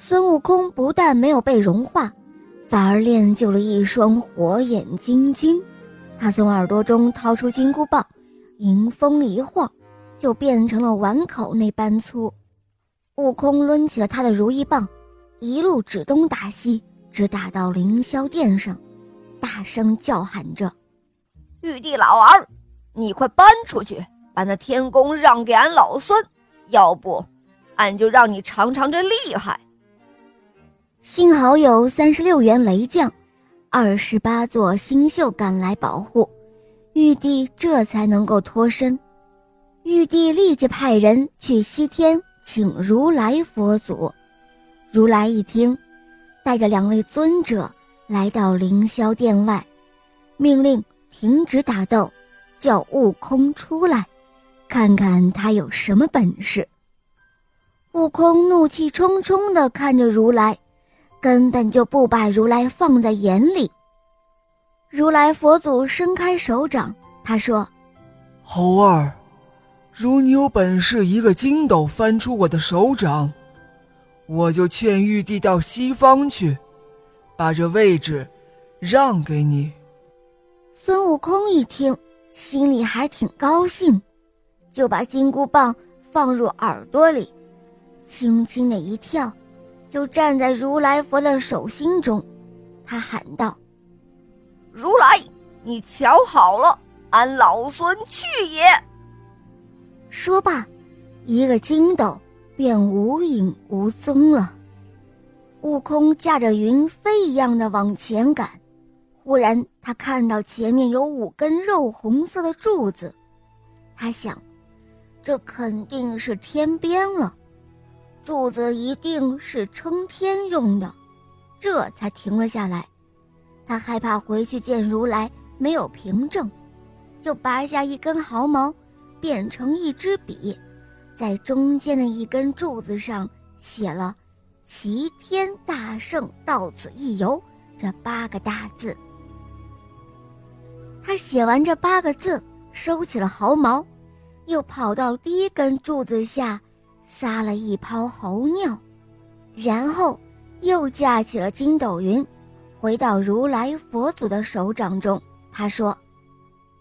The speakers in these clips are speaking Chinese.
孙悟空不但没有被融化，反而练就了一双火眼金睛。他从耳朵中掏出金箍棒，迎风一晃，就变成了碗口那般粗。悟空抡起了他的如意棒，一路指东打西，直打到凌霄殿上，大声叫喊着：“玉帝老儿，你快搬出去，把那天宫让给俺老孙，要不，俺就让你尝尝这厉害。”幸好有三十六员雷将，二十八座星宿赶来保护，玉帝这才能够脱身。玉帝立即派人去西天。请如来佛祖，如来一听，带着两位尊者来到凌霄殿外，命令停止打斗，叫悟空出来，看看他有什么本事。悟空怒气冲冲地看着如来，根本就不把如来放在眼里。如来佛祖伸开手掌，他说：“猴儿。”如你有本事，一个筋斗翻出我的手掌，我就劝玉帝到西方去，把这位置让给你。孙悟空一听，心里还挺高兴，就把金箍棒放入耳朵里，轻轻的一跳，就站在如来佛的手心中。他喊道：“如来，你瞧好了，俺老孙去也！”说罢，一个筋斗便无影无踪了。悟空驾着云飞一样的往前赶，忽然他看到前面有五根肉红色的柱子，他想，这肯定是天边了，柱子一定是撑天用的，这才停了下来。他害怕回去见如来没有凭证，就拔下一根毫毛。变成一支笔，在中间的一根柱子上写了“齐天大圣到此一游”这八个大字。他写完这八个字，收起了毫毛，又跑到第一根柱子下，撒了一泡猴尿，然后又架起了筋斗云，回到如来佛祖的手掌中。他说：“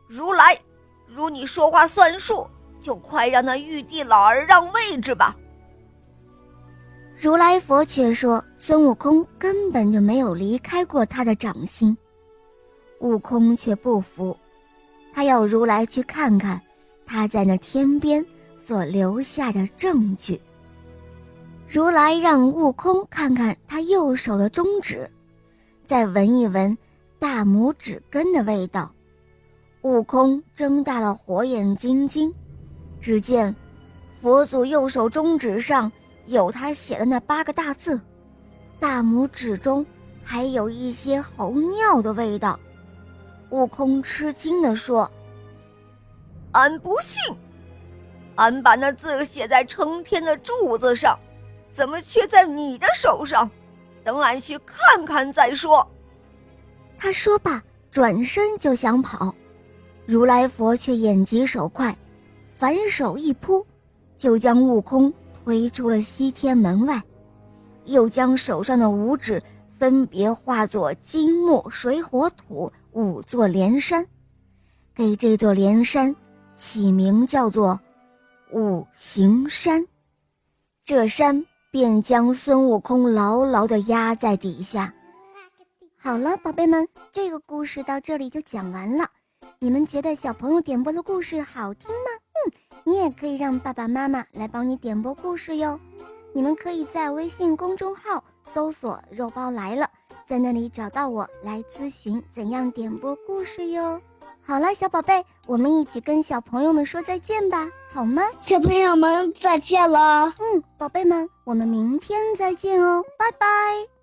如来。”如你说话算数，就快让那玉帝老儿让位置吧。如来佛却说：“孙悟空根本就没有离开过他的掌心。”悟空却不服，他要如来去看看他在那天边所留下的证据。如来让悟空看看他右手的中指，再闻一闻大拇指根的味道。悟空睁大了火眼金睛，只见佛祖右手中指上有他写的那八个大字，大拇指中还有一些猴尿的味道。悟空吃惊地说：“俺不信，俺把那字写在撑天的柱子上，怎么却在你的手上？等俺去看看再说。”他说罢，转身就想跑。如来佛却眼疾手快，反手一扑，就将悟空推出了西天门外，又将手上的五指分别化作金木水火土五座连山，给这座连山起名叫做五行山。这山便将孙悟空牢牢地压在底下。好了，宝贝们，这个故事到这里就讲完了。你们觉得小朋友点播的故事好听吗？嗯，你也可以让爸爸妈妈来帮你点播故事哟。你们可以在微信公众号搜索“肉包来了”，在那里找到我来咨询怎样点播故事哟。好了，小宝贝，我们一起跟小朋友们说再见吧，好吗？小朋友们再见了。嗯，宝贝们，我们明天再见哦，拜拜。